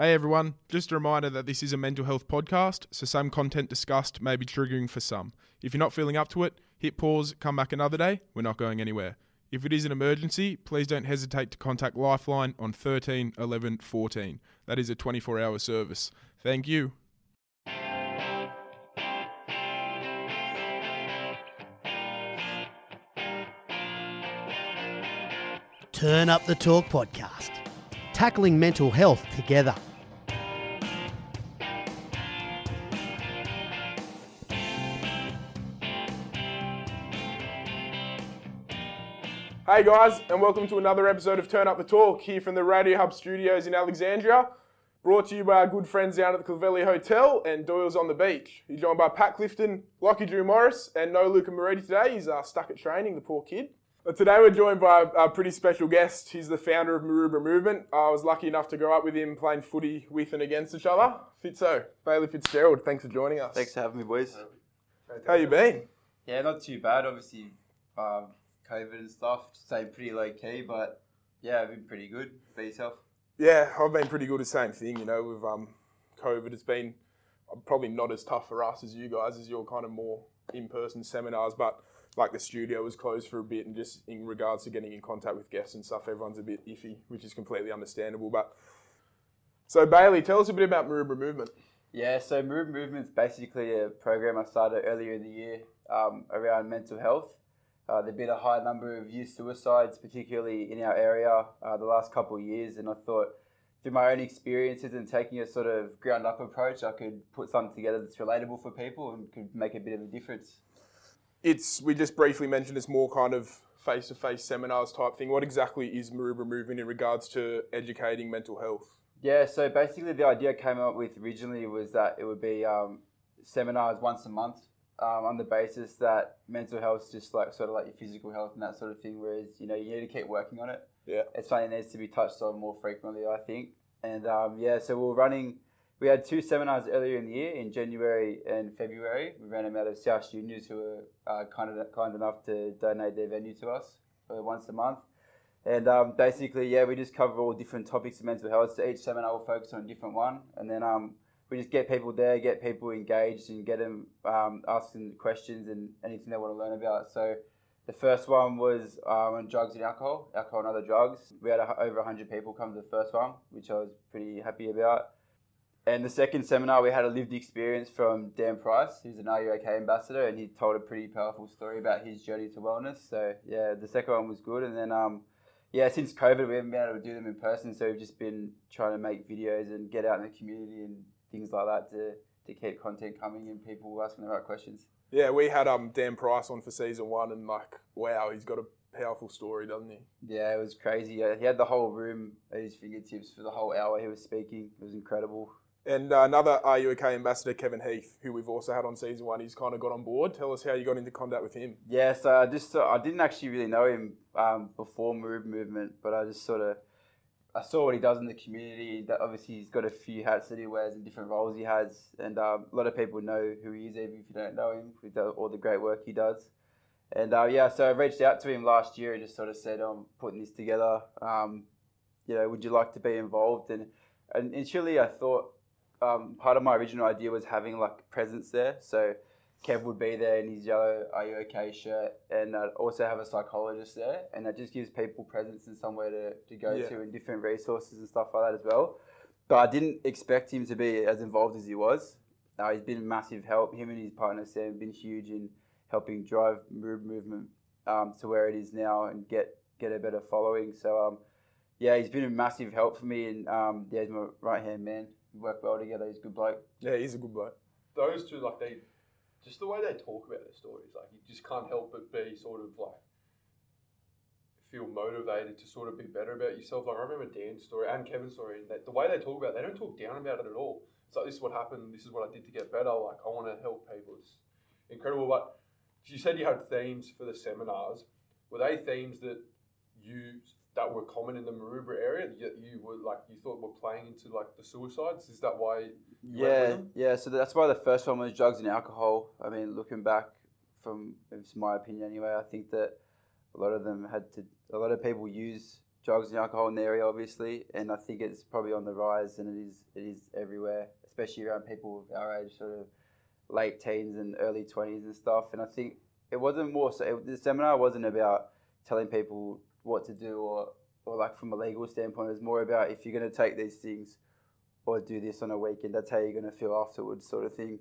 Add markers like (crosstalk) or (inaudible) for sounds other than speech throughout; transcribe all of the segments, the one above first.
Hey everyone, just a reminder that this is a mental health podcast, so some content discussed may be triggering for some. If you're not feeling up to it, hit pause, come back another day, we're not going anywhere. If it is an emergency, please don't hesitate to contact Lifeline on 13 11 14. That is a 24 hour service. Thank you. Turn Up the Talk podcast, tackling mental health together. Hey guys, and welcome to another episode of Turn Up the Talk here from the Radio Hub studios in Alexandria. Brought to you by our good friends down at the Clovelly Hotel and Doyle's on the Beach. He's joined by Pat Clifton, Lockie Drew Morris, and no Luca Moretti today. He's uh, stuck at training, the poor kid. But today we're joined by a, a pretty special guest. He's the founder of Maroubra Movement. I was lucky enough to grow up with him playing footy with and against each other. Fitzo, Bailey Fitzgerald, thanks for joining us. Thanks for having me, boys. How you been? Yeah, not too bad. Obviously, um, COVID and stuff, staying pretty low key, but yeah, I've been pretty good. For yourself? Yeah, I've been pretty good. The same thing, you know, with um, COVID. It's been probably not as tough for us as you guys, as you're kind of more in-person seminars, but like the studio was closed for a bit, and just in regards to getting in contact with guests and stuff, everyone's a bit iffy, which is completely understandable. But so Bailey, tell us a bit about Maroubra Movement. Yeah, so Move is basically a program I started earlier in the year um, around mental health. Uh, there'd been a high number of youth suicides, particularly in our area, uh, the last couple of years, and I thought through my own experiences and taking a sort of ground up approach, I could put something together that's relatable for people and could make a bit of a difference. It's we just briefly mentioned it's more kind of face-to-face seminars type thing. What exactly is Maroubra Movement in regards to educating mental health? Yeah, so basically the idea I came up with originally was that it would be um, seminars once a month um, on the basis that mental health is just like sort of like your physical health and that sort of thing. Whereas you know you need to keep working on it. Yeah. It's something that needs to be touched on more frequently, I think. And um, yeah, so we we're running. We had two seminars earlier in the year in January and February. We ran them out of South Juniors, who were uh, kind of kind enough to donate their venue to us once a month. And um, basically, yeah, we just cover all different topics of mental health. So each seminar will focus on a different one, and then um, we just get people there, get people engaged, and get them um, asking questions and anything they want to learn about. So the first one was um, on drugs and alcohol, alcohol and other drugs. We had a, over 100 people come to the first one, which I was pretty happy about. And the second seminar, we had a lived experience from Dan Price, who's an Are You OK ambassador, and he told a pretty powerful story about his journey to wellness. So yeah, the second one was good. And then um, yeah, since COVID, we haven't been able to do them in person, so we've just been trying to make videos and get out in the community and things like that to, to keep content coming and people asking the right questions. Yeah, we had um, Dan Price on for season one, and like, wow, he's got a powerful story, doesn't he? Yeah, it was crazy. He had the whole room at his fingertips for the whole hour he was speaking. It was incredible. And uh, another OK ambassador, Kevin Heath, who we've also had on season one, he's kind of got on board. Tell us how you got into contact with him. Yeah, so I just uh, I didn't actually really know him um, before Maroubra Movement, but I just sort of I saw what he does in the community. That obviously he's got a few hats that he wears and different roles he has, and um, a lot of people know who he is, even if you don't know him, with all the great work he does. And uh, yeah, so I reached out to him last year and just sort of said, "I'm putting this together. Um, you know, would you like to be involved?" And, and initially, I thought um, part of my original idea was having like presence there. So Kev would be there in his yellow "Are you okay?" shirt, and I'd also have a psychologist there, and that just gives people presence and somewhere to, to go Yeah. to and different resources and stuff like that as well. But I didn't expect him to be as involved as he was. Uh, he's been a massive help. Him and his partner Sam have been huge in helping drive Move movement um, to where it is now and get get a better following. So um, yeah, he's been a massive help for me, and um, yeah, he's my right hand man. We work well together. He's a good bloke. Yeah, he's a good bloke. those two, like they, just the way they talk about their stories, like you just can't help but be sort of like feel motivated to sort of be better about yourself. Like I remember Dan's story and Kevin's story, and that the way they talk about, it, they don't talk down about it at all. It's like this is what happened. This is what I did to get better. Like I want to help people. It's incredible. But you said you had themes for the seminars. Were they themes that you that were common in the Maroubra area that you were like you thought were playing into like the suicides? Is that why? You went with Yeah, yeah. So that's why the first one was drugs and alcohol. I mean, looking back from it's my opinion anyway, I think that a lot of them had to. A lot of people use drugs and alcohol in the area, obviously, and I think it's probably on the rise, and it is it is everywhere, especially around people of our age, sort of late teens and early twenties and stuff. And I think it wasn't more so. It, the seminar wasn't about telling people what to do or or like from a legal standpoint. It was more about if you're going to take these things or do this on a weekend, that's how you're going to feel afterwards, sort of thing.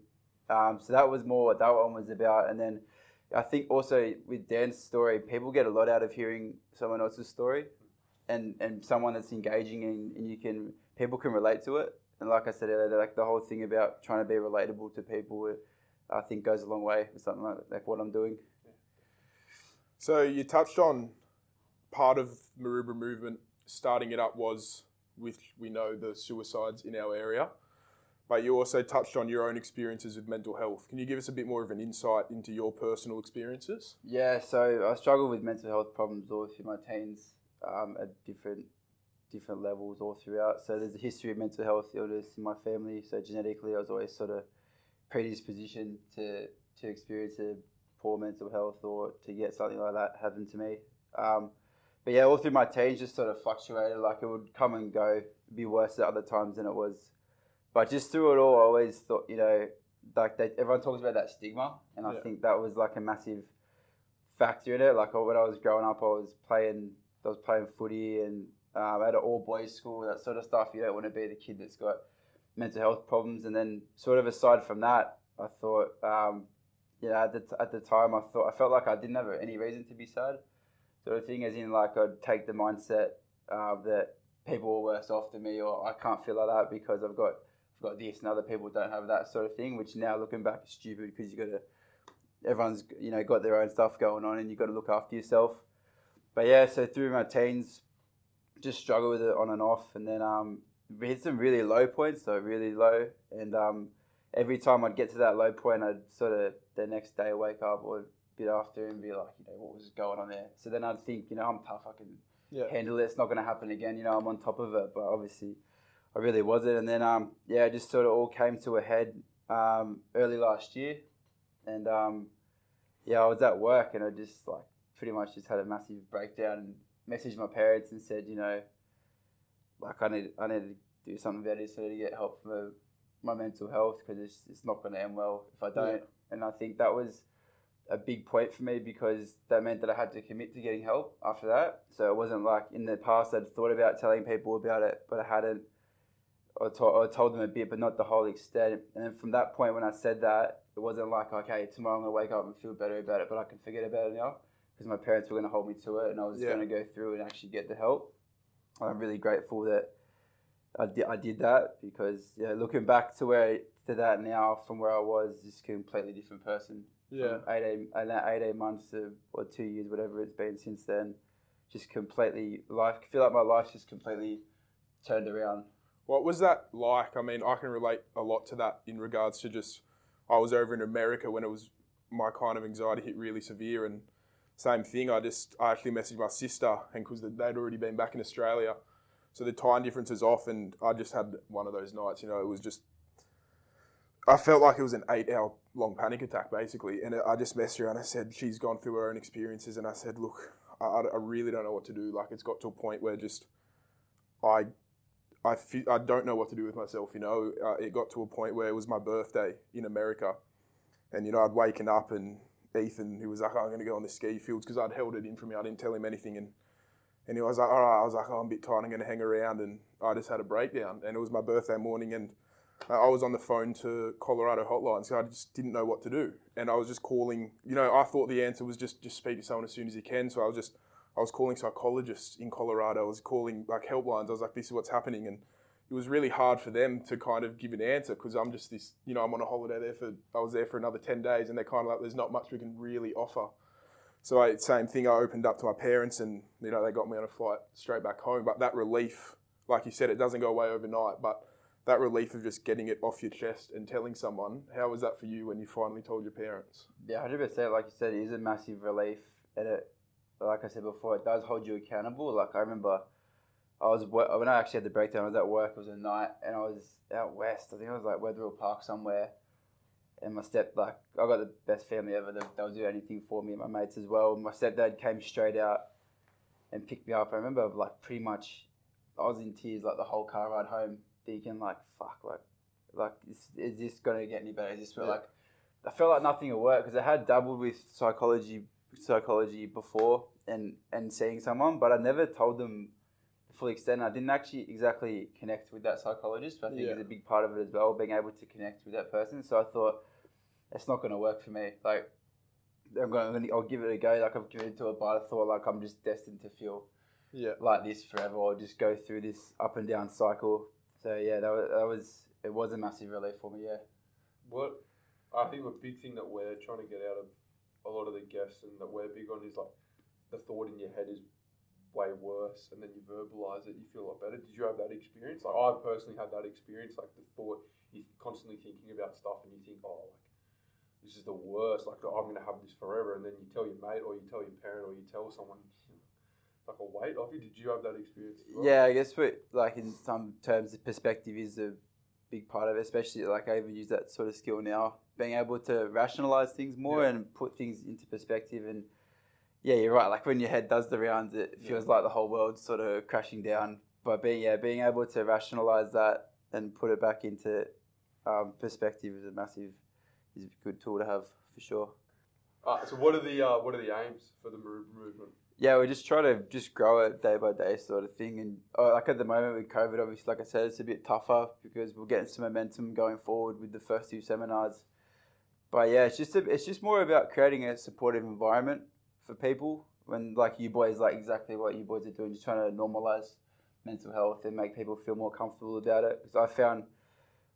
Um, so that was more what that one was about, and then. I think also with Dan's story, people get a lot out of hearing someone else's story, and, and someone that's engaging and, and you can people can relate to it. And like I said earlier, like the whole thing about trying to be relatable to people, I think goes a long way with something like, like what I'm doing. So you touched on part of Maroubra movement starting it up was with we know the suicides in our area, but you also touched on your own experiences with mental health. Can you give us a bit more of an insight into your personal experiences? Yeah, so I struggled with mental health problems all through my teens um, at different different levels all throughout. So there's a history of mental health illness in my family. So genetically, I was always sort of predispositioned to to experience a poor mental health or to get something like that happen to me. Um, but yeah, all through my teens, just sort of fluctuated. Like it would come and go, be worse at other times than it was. But just through it all, I always thought, you know, like they, everyone talks about that stigma, and I Yeah. think that was like a massive factor in it. Like when I was growing up, I was playing, I was playing footy and um, at an all boys school, that sort of stuff. You don't want to be the kid that's got mental health problems. And then, sort of aside from that, I thought, um, you know, at the, t- at the time, I thought I felt like I didn't have any reason to be sad, sort of thing. As in, like I'd take the mindset uh, that people are worse off than me, or I can't feel like that because I've got I've got this and other people don't have that sort of thing. Which now looking back is stupid because you got to everyone's you know got their own stuff going on and you got to look after yourself. But yeah, so through my teens, just struggled with it on and off, and then um, we hit some really low points, so really low, and um, every time I'd get to that low point, I'd sort of the next day wake up or bit after and be like, you know, what was going on there? So then I'd think, you know, I'm tough, I can Yeah. handle it. It's not going to happen again. You know, I'm on top of it, but obviously, I really wasn't. And then, um, yeah, it just sort of all came to a head um, early last year, and um, yeah, I was at work and I just like pretty much just had a massive breakdown and messaged my parents and said, you know, like I need I need to do something about this. I need to get help for my mental health because it's it's not going to end well if I don't. And I think that was a big point for me because that meant that I had to commit to getting help after that. So it wasn't like in the past I'd thought about telling people about it, but I hadn't. I told, I told them a bit, but not the whole extent. And then from that point, when I said that, it wasn't like, okay, tomorrow I'm going to wake up and feel better about it, but I can forget about it now because my parents were going to hold me to it and I was Yeah. going to go through and actually get the help. I'm really grateful that I did, I did that because, yeah, looking back to where to that now from where I was, just a completely different person Yeah. 18, uh, 18 months to or two years, whatever it's been since then. Just completely life. I feel like my life's just completely turned around. What was that like? I mean, I can relate a lot to that in regards to just I was over in America when it was my kind of anxiety hit really severe, and same thing. I just I actually messaged my sister, and because they'd already been back in Australia, so the time difference is off, and I just had one of those nights. You know, it was just I felt like it was an eight-hour long panic attack basically, and I just messaged her and I said she's gone through her own experiences, and I said, look, I, I really don't know what to do. Like it's got to a point where just I I, fe- I don't know what to do with myself, you know. Uh, it got to a point where it was my birthday in America. And, you know, I'd waken up and Ethan, who was like, oh, I'm going to go on the ski fields because I'd held it in from me. I didn't tell him anything. And, and he was like, all right. I was like, oh, I'm a bit tired. I'm going to hang around. And I just had a breakdown. And it was my birthday morning. And I was on the phone to Colorado Hotline. So I just didn't know what to do. And I was just calling, you know, I thought the answer was just, just speak to someone as soon as you can. So I was just I was calling psychologists in Colorado. I was calling like helplines. I was like, this is what's happening. And it was really hard for them to kind of give an answer because I'm just this, you know, I'm on a holiday there for, I was there for another 10 days and they're kind of like, there's not much we can really offer. So I, same thing, I opened up to my parents and, you know, they got me on a flight straight back home. But that relief, like you said, it doesn't go away overnight. But that relief of just getting it off your chest and telling someone, how was that for you when you finally told your parents? Yeah, hundred percent. Like you said, it is a massive relief, and it, like I said before, it does hold you accountable. Like I remember, I was when I actually had the breakdown. I was at work. It was a night, and I was out west. I think I was like Wetherill Park somewhere. And my step, like I got the best family ever. They, they'll do anything for me, my mates as well. My stepdad came straight out, and picked me up. I remember like pretty much I was in tears like the whole car ride home, thinking like fuck like like is, is this gonna get any better? Is this Yeah. like I felt like nothing would work because I had dabbled with psychology psychology before and and seeing someone, but I never told them the full extent. I didn't actually exactly connect with that psychologist. But I think Yeah. it's a big part of it as well, being able to connect with that person. So I thought it's not going to work for me. Like I'm going, to I'll give it a go. Like I've committed to it, but I thought like I'm just destined to feel Yeah. like this forever, or just go through this up and down cycle. So yeah, that was, that was it was a massive relief for me. Yeah. What I think a big thing that we're trying to get out of a lot of the guests and that we're big on is like the thought in your head is way worse, and then you verbalize it, you feel a lot better. Did you have that experience? Like I personally had that experience. Like the thought you're constantly thinking about stuff, and you think, oh, like this is the worst. Like I'm gonna have this forever, and then you tell your mate, or you tell your parent, or you tell someone. Like a weight off you. Did you have that experience? Well? Yeah, I guess but like in some terms, the perspective is a big part of it. Especially like I even use that sort of skill now, being able to rationalize things more Yeah. and put things into perspective. And yeah, you're right. Like when your head does the rounds, it feels like the whole world's sort of crashing down. But being yeah, being able to rationalize that and put it back into um, perspective is a massive, is a good tool to have for sure. Uh, so what are the uh, what are the aims for the movement? Yeah, we just try to just grow it day by day, sort of thing. And uh, like at the moment with COVID, obviously, like I said, it's a bit tougher because we're getting some momentum going forward with the first two seminars. But yeah, it's just a, it's just more about creating a supportive environment for people. When like you boys, like exactly what you boys are doing, just trying to normalize mental health and make people feel more comfortable about it. Because I found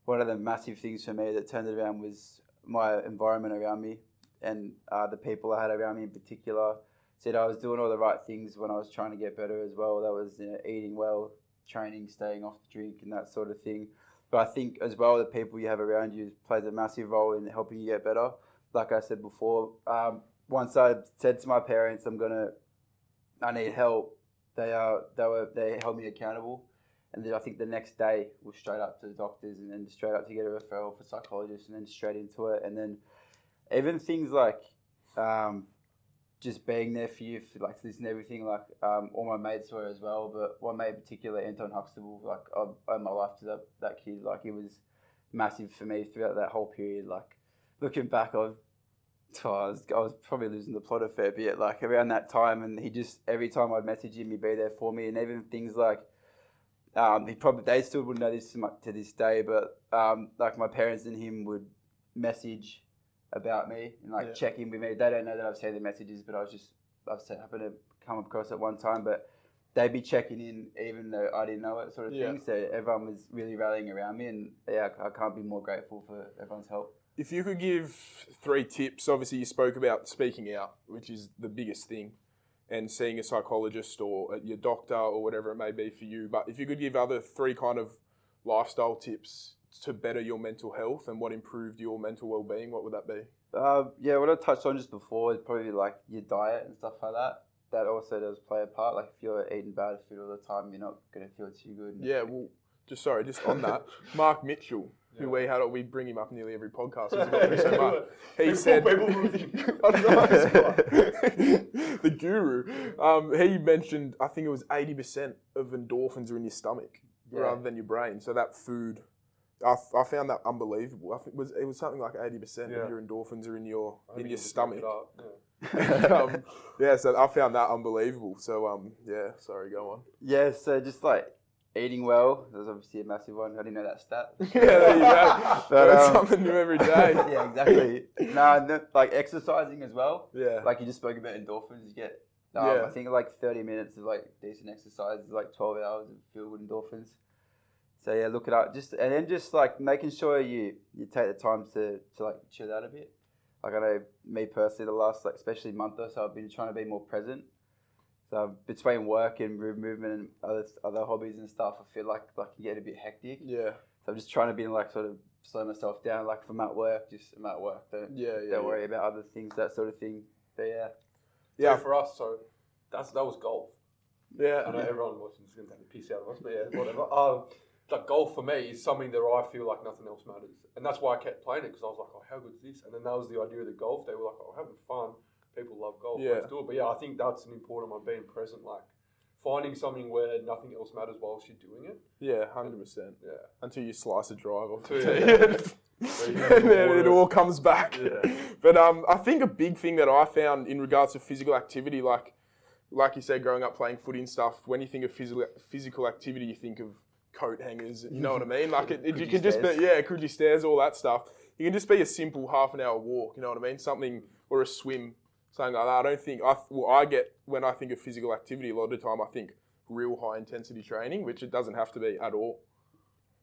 one of the massive things for me that turned it around was my environment around me and uh, the people I had around me in particular said I was doing all the right things when I was trying to get better as well. That was you know, eating well, training, staying off the drink, and that sort of thing. But I think as well, the people you have around you plays a massive role in helping you get better. Like I said before, um, once I said to my parents, "I'm gonna, I need help," they are they were they held me accountable. And then I think the next day was straight up to the doctors, and then straight up to get a referral for psychologists, and then straight into it. And then even things like um, just being there for you, for like listening to everything. Like um, all my mates were as well, but one mate in particular, Anton Huxtable. Like I owe my life to that that kid. Like it was massive for me throughout that whole period. Like looking back, I was, (sighs) I was I was probably losing the plot a fair bit. Like around that time, and he just every time I'd message him, he'd be there for me, and even things like. Um, he probably they still wouldn't know this to, to this day, but um, like my parents and him would message about me and like Yeah. check in with me. They don't know that I've seen the messages, but I was just I've happened to come across at one time, but they'd be checking in even though I didn't know it, sort of Yeah. thing. So everyone was really rallying around me, and yeah, I I can't be more grateful for everyone's help. If you could give three tips, obviously you spoke about speaking out, which is the biggest thing, and seeing a psychologist or your doctor or whatever it may be for you. But if you could give other three kind of lifestyle tips to better your mental health and what improved your mental well-being, what would that be? Uh, yeah, what I touched on just before is probably like your diet and stuff like that. That also does play a part. Like if you're eating bad food all the time, you're not gonna feel too good. Yeah, well, just sorry, just on that, (laughs) Mark Mitchell, who we had, we bring him up nearly every podcast. So (laughs) much. He People- said, people will think- I don't know, this guy. the guru. Um, he mentioned, I think it was eighty percent of endorphins are in your stomach Yeah. rather than your brain. So that food, I, I found that unbelievable. I think it was it was something like eighty percent of your endorphins are in your in your stomach. yeah. (laughs) (laughs) um, yeah, so I found that unbelievable. So um, yeah, sorry, go on. Yeah, so just like eating well, there's obviously a massive one. I didn't know that stat. (laughs) yeah, there you go. But, Learn um, something new every day. yeah, exactly. no, no, like exercising as well. Yeah. Like you just spoke about endorphins, you get. Um, Yeah. I think like 30 minutes of like decent exercise is like 12 hours of feel good endorphins. So yeah, look it up. Just and then just like making sure you you take the time to to like chill out a bit. Like I know me personally, the last like especially month or so, I've been trying to be more present. So between work and movement and other other hobbies and stuff, I feel like like you get a bit hectic. yeah. So I'm just trying to be like sort of slow myself down. Like if I'm at work, just I'm at work. Don't Yeah, yeah. don't yeah. worry about other things, that sort of thing. But yeah, Yeah. So for us, so that's that was golf. Yeah. I know everyone watching is going to take the piss out of us, but yeah, whatever. (laughs) Um, like golf for me is something that I feel like nothing else matters, and that's why I kept playing it because I was like, oh, how good is this? And then that was the idea of the golf. They were like, oh, having fun. People love golf. Yeah. Let's do it. But yeah, I think that's an important one. Being present, like finding something where nothing else matters whilst you're doing it. Yeah, hundred percent. Yeah. Until you slice a drive off the (laughs) Yeah. and then it it. all comes back. Yeah. But um, I think a big thing that I found in regards to physical activity, like like you said, growing up playing footy and stuff, when you think of physical physical activity, you think of coat hangers. You know what I mean? Like (laughs) it, it, you can just be yeah, coogee stairs, all that stuff. You can just be a simple half an hour walk. You know what I mean? Something or a swim, something like that. I don't think I well, I get when I think of physical activity a lot of the time. I think real high intensity training, which it doesn't have to be at all.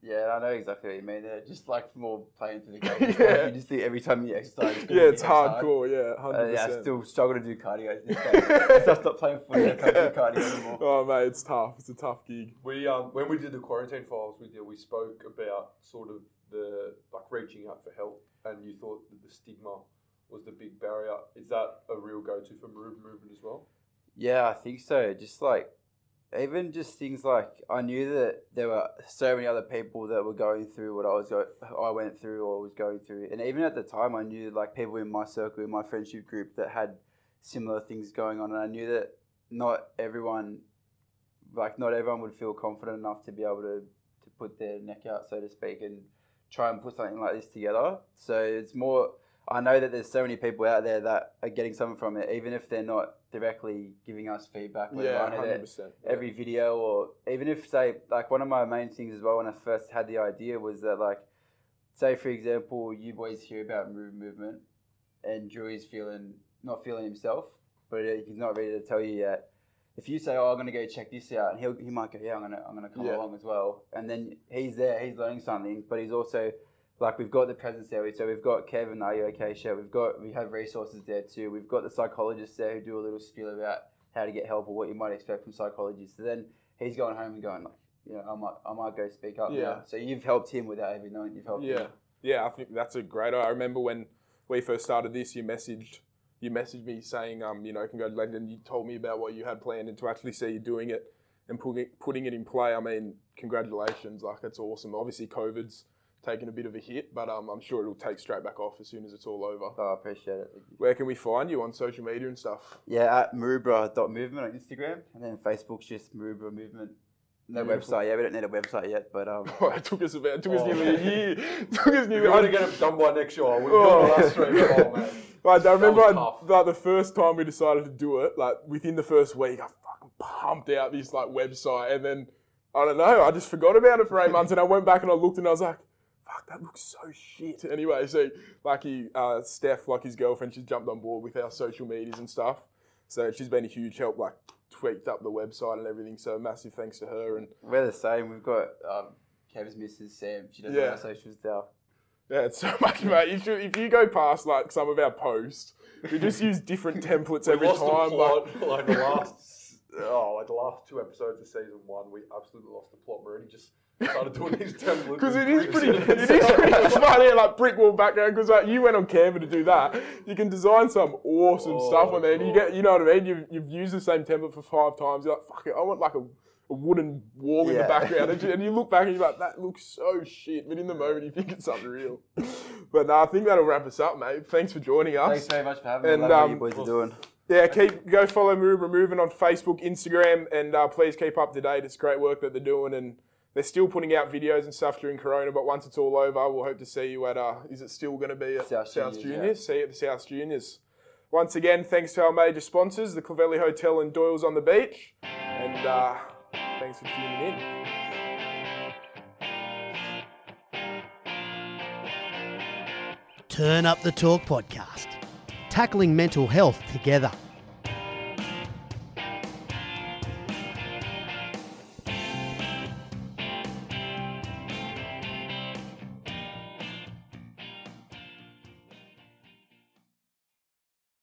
Yeah, I know exactly what you mean there. Just like more playing to the (laughs) game. Yeah. You just think every time you exercise, it's gonna Yeah, be it's hard. hardcore. Yeah, hundred Uh, yeah, I still struggle to do cardio. Since (laughs) I stopped playing footy, I can't do cardio anymore. (laughs) Oh mate, it's tough. It's a tough gig. We um when we did the quarantine files we did we spoke about sort of the like reaching out for help and you thought that the stigma was the big barrier. Is that a real go to for movement as well? Yeah, I think so. Just like, even just things like I knew that there were so many other people that were going through what I was go- I went through or was going through, and even at the time, I knew like people in my circle, in my friendship group, that had similar things going on, and I knew that not everyone, like not everyone, would feel confident enough to be able to to put their neck out, so to speak, and try and put something like this together. So it's more. I know that there's so many people out there that are getting something from it, even if they're not directly giving us feedback. Yeah, hundred percent. every video, or even if say like one of my main things as well when I first had the idea was that like, say for example, you boys hear about move movement, and Drew is feeling not feeling himself, but he's not ready to tell you yet. If you say, "Oh, I'm gonna go check this out," and he'll he might go, "Yeah, I'm gonna I'm gonna come Yeah. along as well," and then he's there, he's learning something, but he's also like we've got the presence there. So we've got Kevin, Are You Okay Show. We've got we have resources there too. We've got the psychologists there who do a little spiel about how to get help or what you might expect from psychologists. So then he's going home and going like, you know, I might I might go speak up. Yeah. now. So you've helped him without even knowing you've helped Yeah, him. yeah. I think that's a great. I remember when we first started this, you messaged you messaged me saying, um, you know, congratulations, and you told me about what you had planned, and to actually see you doing it and putting putting it in play. I mean, congratulations! Like it's awesome. Obviously, COVID's taken a bit of a hit, but um, I'm sure it'll take straight back off as soon as it's all over. Oh, I appreciate it. Where can we find you on social media and stuff? Yeah, at maroubra.movement on Instagram, and then Facebook's just Maroubra Movement. No Beautiful. website. Yeah, we don't need a website yet, but um, (laughs) it took us about it took us Oh, nearly a year. (laughs) It took us nearly. we want to get it done by next year, we've Oh. the last three (laughs) oh, man. Like, I remember I, like the first time we decided to do it, like within the first week, I fucking pumped out this like website, and then I don't know, I just forgot about it for eight months, and I went back and I looked, and I was like, "Fuck, that looks so shit." (laughs) Anyway, so he, uh, Steph, like his girlfriend, she's jumped on board with our social medias and stuff, so she's been a huge help, like tweaked up the website and everything. So massive thanks to her, and we're the same. We've got um, Kev's missus Sam. She does Yeah. our socials now. Yeah, it's so (laughs) much, mate. You should, if you go past like some of our posts, we just use different (laughs) templates We every lost the time. Like, like the last, oh, like the last two episodes of season one, we absolutely lost the plot. We're already just started doing these templates. Because it is pretty, it is pretty funny, like brick wall background. Because like you went on Canva to do that, you can design some awesome Oh, stuff on there. And you get, you know what I mean. You've, you've used the same template for five times. You're like, fuck it, I want like a, a wooden wall in the background, and you, and you look back and you're like, that looks so shit. But in the moment, you think it's something real. But no, I think that'll wrap us up, mate. Thanks for joining us. Thanks very much for having And, me. I love um, what you boys are doing. Yeah, keep go follow Move Removing on Facebook, Instagram, and uh, please keep up to date. It's great work that they're doing, and they're still putting out videos and stuff during Corona. But once it's all over, we'll hope to see you at. Uh, is it still going to be at South South Juniors, Juniors? See you at the South Juniors. Once again, thanks to our major sponsors, the Clovelly Hotel and Doyle's on the Beach, and uh, thanks for tuning in. Turn Up the Talk podcast. Tackling mental health together.